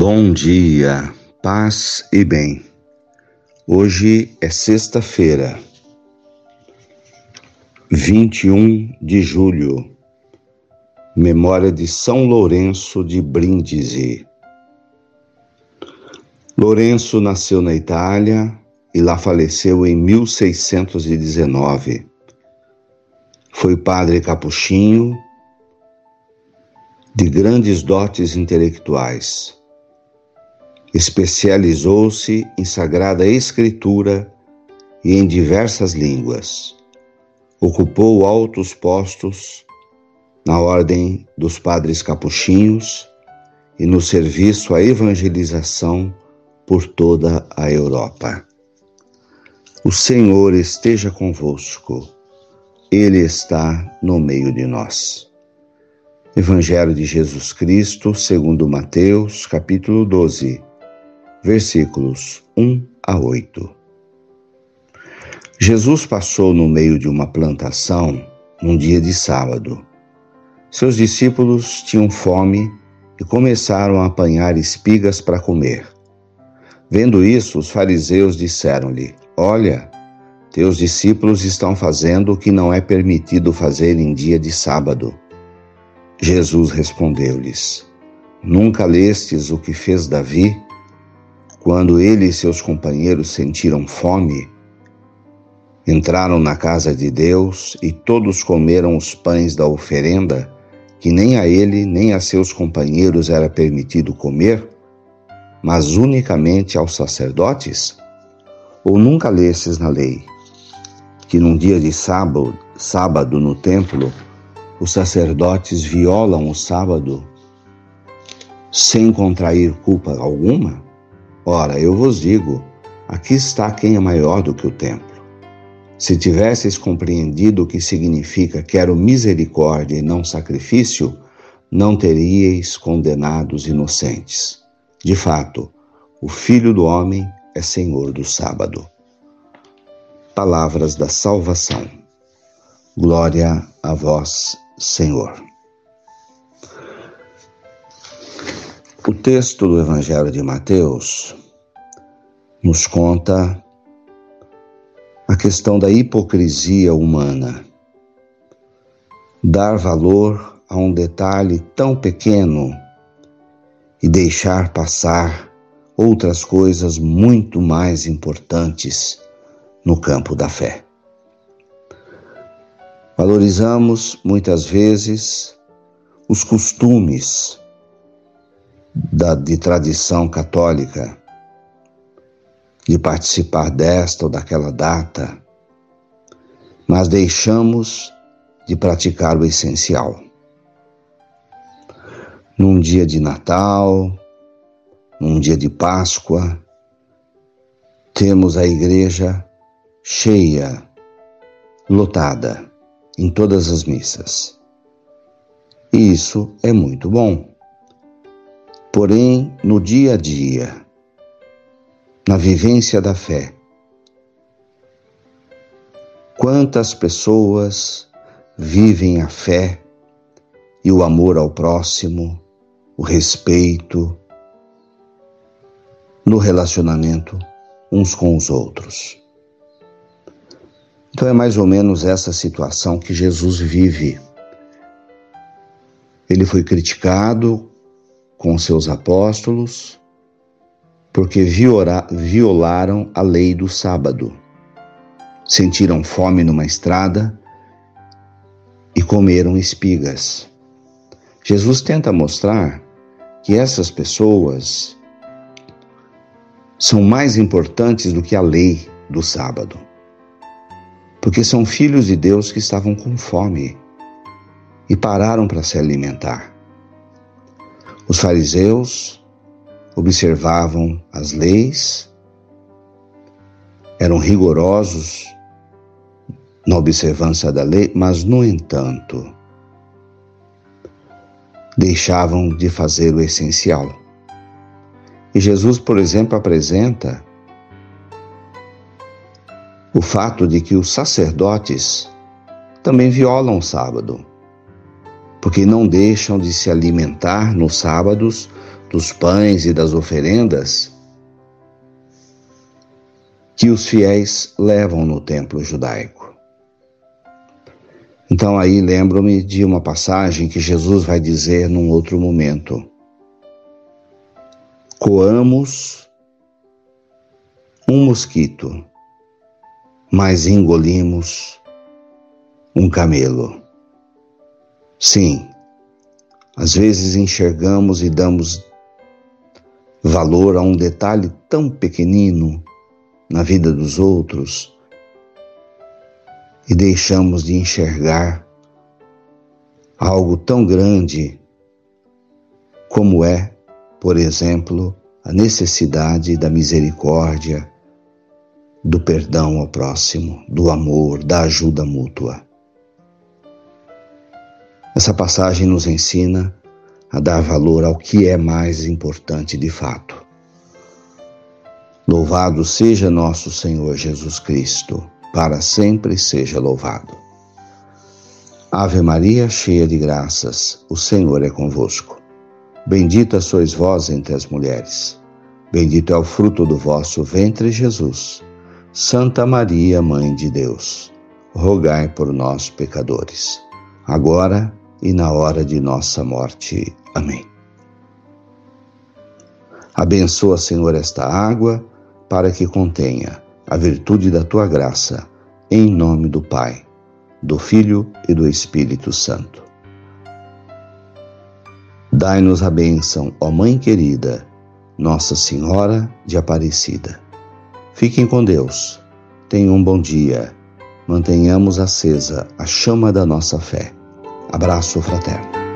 Bom dia, paz e bem. Hoje é sexta-feira, 21 de julho, memória de São Lourenço de Brindisi. Lourenço nasceu na Itália e lá faleceu em 1619. Foi padre capuchinho de grandes dotes intelectuais Especializou-se em Sagrada Escritura e em diversas línguas. Ocupou altos postos na ordem dos padres capuchinhos e no serviço à evangelização por toda a Europa. O Senhor esteja convosco, Ele está no meio de nós. Evangelho de Jesus Cristo, segundo Mateus, capítulo 12 versículos 1 a 8. Jesus passou no meio de uma plantação num dia de sábado. Seus discípulos tinham fome e começaram a apanhar espigas para comer. Vendo isso, os fariseus disseram-lhe: Olha, teus discípulos estão fazendo o que não é permitido fazer em dia de sábado. Jesus respondeu-lhes: Nunca lestes o que fez Davi quando ele e seus companheiros sentiram fome, entraram na casa de Deus e todos comeram os pães da oferenda, que nem a ele nem a seus companheiros era permitido comer, mas unicamente aos sacerdotes? Ou nunca lestes na lei que num dia de sábado, sábado no templo, os sacerdotes violam o sábado sem contrair culpa alguma? Ora, eu vos digo: aqui está quem é maior do que o templo. Se tivesseis compreendido o que significa quero misericórdia e não sacrifício, não teríeis condenado os inocentes. De fato, o Filho do Homem é Senhor do sábado. Palavras da salvação. Glória a vós, Senhor. O texto do Evangelho de Mateus nos conta a questão da hipocrisia humana. Dar valor a um detalhe tão pequeno e deixar passar outras coisas muito mais importantes no campo da fé. Valorizamos muitas vezes os costumes da, de tradição católica, de participar desta ou daquela data, mas deixamos de praticar o essencial. Num dia de Natal, num dia de Páscoa, temos a igreja cheia, lotada em todas as missas. E isso é muito bom. Porém, no dia a dia, na vivência da fé. Quantas pessoas vivem a fé e o amor ao próximo, o respeito no relacionamento uns com os outros. Então é mais ou menos essa situação que Jesus vive. Ele foi criticado com seus apóstolos, porque violaram a lei do sábado. Sentiram fome numa estrada e comeram espigas. Jesus tenta mostrar que essas pessoas são mais importantes do que a lei do sábado, porque são filhos de Deus que estavam com fome e pararam para se alimentar. Os fariseus observavam as leis, eram rigorosos na observância da lei, mas, no entanto, deixavam de fazer o essencial. E Jesus, por exemplo, apresenta o fato de que os sacerdotes também violam o sábado, porque não deixam de se alimentar nos sábados dos pães e das oferendas que os fiéis levam no templo judaico. Então aí lembro-me de uma passagem que Jesus vai dizer num outro momento. Coamos um mosquito, mas engolimos um camelo. Sim, às vezes enxergamos e damos valor a um detalhe tão pequenino na vida dos outros e deixamos de enxergar algo tão grande como é, por exemplo, a necessidade da misericórdia, do perdão ao próximo, do amor, da ajuda mútua. Essa passagem nos ensina a dar valor ao que é mais importante de fato. Louvado seja nosso Senhor Jesus Cristo, para sempre seja louvado. Ave Maria, cheia de graças, o Senhor é convosco. Bendita sois vós entre as mulheres. Bendito é o fruto do vosso ventre, Jesus. Santa Maria, Mãe de Deus, rogai por nós, pecadores, agora e na hora de nossa morte. Amém. Abençoa, Senhor, esta água para que contenha a virtude da tua graça, em nome do Pai, do Filho e do Espírito Santo. Dai-nos a bênção, ó Mãe querida, Nossa Senhora de Aparecida. Fiquem com Deus. Tenham um bom dia. Mantenhamos acesa a chama da nossa fé. Abraço fraterno.